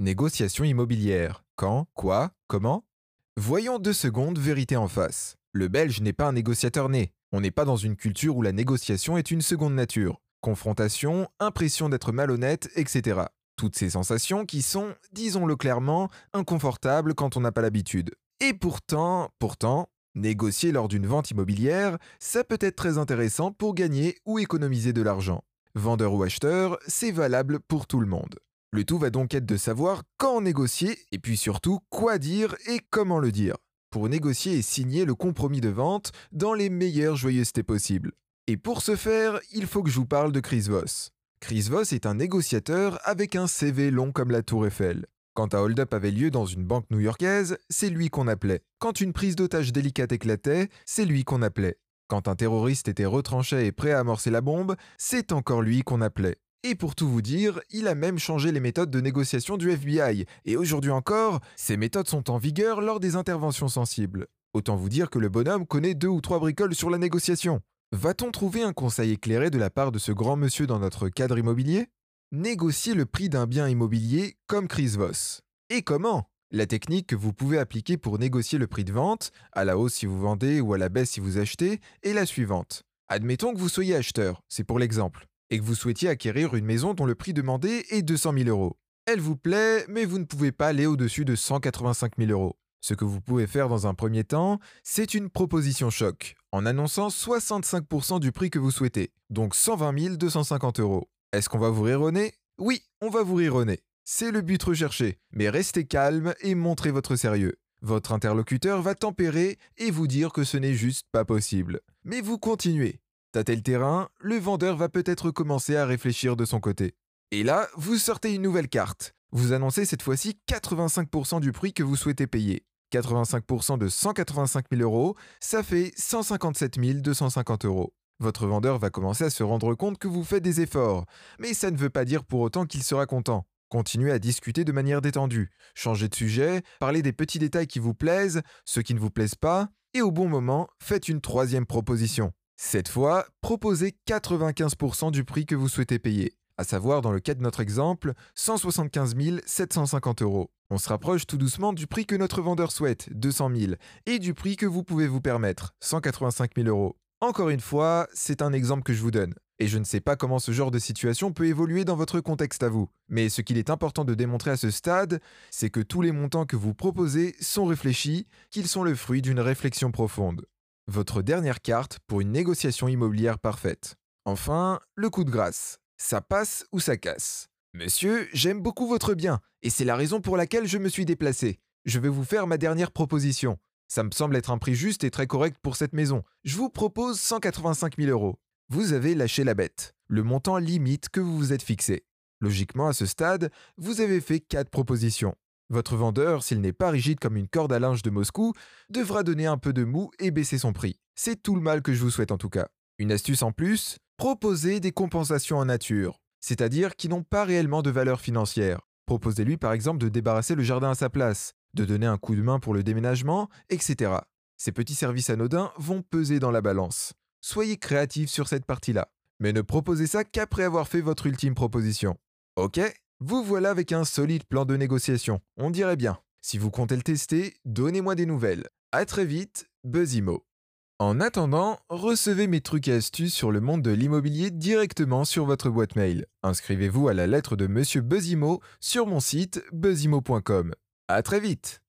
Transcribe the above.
Négociation immobilière. Quand Quoi Comment? Voyons deux secondes vérité en face. Le Belge n'est pas un négociateur né. On n'est pas dans une culture où la négociation est une seconde nature. Confrontation, impression d'être malhonnête, etc. Toutes ces sensations qui sont, disons-le clairement, inconfortables quand on n'a pas l'habitude. Et pourtant, pourtant, négocier lors d'une vente immobilière, ça peut être très intéressant pour gagner ou économiser de l'argent. Vendeur ou acheteur, c'est valable pour tout le monde. Le tout va donc être de savoir quand négocier et puis surtout quoi dire et comment le dire pour négocier et signer le compromis de vente dans les meilleures joyeusetés possibles. Et pour ce faire, il faut que je vous parle de Chris Voss. Chris Voss est un négociateur avec un CV long comme la tour Eiffel. Quand un hold-up avait lieu dans une banque new-yorkaise, c'est lui qu'on appelait. Quand une prise d'otage délicate éclatait, c'est lui qu'on appelait. Quand un terroriste était retranché et prêt à amorcer la bombe, c'est encore lui qu'on appelait. Et pour tout vous dire, il a même changé les méthodes de négociation du FBI, et aujourd'hui encore, ces méthodes sont en vigueur lors des interventions sensibles. Autant vous dire que le bonhomme connaît deux ou trois bricoles sur la négociation. Va-t-on trouver un conseil éclairé de la part de ce grand monsieur dans notre cadre immobilier? Négocier le prix d'un bien immobilier comme Chris Voss. Et comment? La technique que vous pouvez appliquer pour négocier le prix de vente, à la hausse si vous vendez ou à la baisse si vous achetez, est la suivante. Admettons que vous soyez acheteur, c'est pour l'exemple et que vous souhaitiez acquérir une maison dont le prix demandé est 200 000 euros. Elle vous plaît, mais vous ne pouvez pas aller au-dessus de 185 000 euros. Ce que vous pouvez faire dans un premier temps, c'est une proposition choc, en annonçant 65% du prix que vous souhaitez, donc 120 250 euros. Est-ce qu'on va vous rire Oui, on va vous rire C'est le but recherché, mais restez calme et montrez votre sérieux. Votre interlocuteur va tempérer et vous dire que ce n'est juste pas possible. Mais vous continuez, Tâtez le terrain, le vendeur va peut-être commencer à réfléchir de son côté. Et là, vous sortez une nouvelle carte. Vous annoncez cette fois-ci 85% du prix que vous souhaitez payer. 85% de 185 000 euros, ça fait 157 250 euros. Votre vendeur va commencer à se rendre compte que vous faites des efforts, mais ça ne veut pas dire pour autant qu'il sera content. Continuez à discuter de manière détendue, changez de sujet, parlez des petits détails qui vous plaisent, ceux qui ne vous plaisent pas, et au bon moment, faites une troisième proposition. Cette fois, proposez 95% du prix que vous souhaitez payer, à savoir dans le cas de notre exemple, 175 750 euros. On se rapproche tout doucement du prix que notre vendeur souhaite, 200 000, et du prix que vous pouvez vous permettre, 185 000 euros. Encore une fois, c'est un exemple que je vous donne. Et je ne sais pas comment ce genre de situation peut évoluer dans votre contexte à vous. Mais ce qu'il est important de démontrer à ce stade, c'est que tous les montants que vous proposez sont réfléchis, qu'ils sont le fruit d'une réflexion profonde votre dernière carte pour une négociation immobilière parfaite. Enfin, le coup de grâce. Ça passe ou ça casse. Monsieur, j'aime beaucoup votre bien, et c'est la raison pour laquelle je me suis déplacé. Je vais vous faire ma dernière proposition. Ça me semble être un prix juste et très correct pour cette maison. Je vous propose 185 000 euros. Vous avez lâché la bête, le montant limite que vous vous êtes fixé. Logiquement, à ce stade, vous avez fait quatre propositions. Votre vendeur, s'il n'est pas rigide comme une corde à linge de Moscou, devra donner un peu de mou et baisser son prix. C'est tout le mal que je vous souhaite en tout cas. Une astuce en plus, proposez des compensations en nature, c'est-à-dire qui n'ont pas réellement de valeur financière. Proposez-lui par exemple de débarrasser le jardin à sa place, de donner un coup de main pour le déménagement, etc. Ces petits services anodins vont peser dans la balance. Soyez créatif sur cette partie-là, mais ne proposez ça qu'après avoir fait votre ultime proposition. Ok? Vous voilà avec un solide plan de négociation, on dirait bien. Si vous comptez le tester, donnez-moi des nouvelles. A très vite, Buzzimo. En attendant, recevez mes trucs et astuces sur le monde de l'immobilier directement sur votre boîte mail. Inscrivez-vous à la lettre de Monsieur Buzzimo sur mon site buzzimo.com. A très vite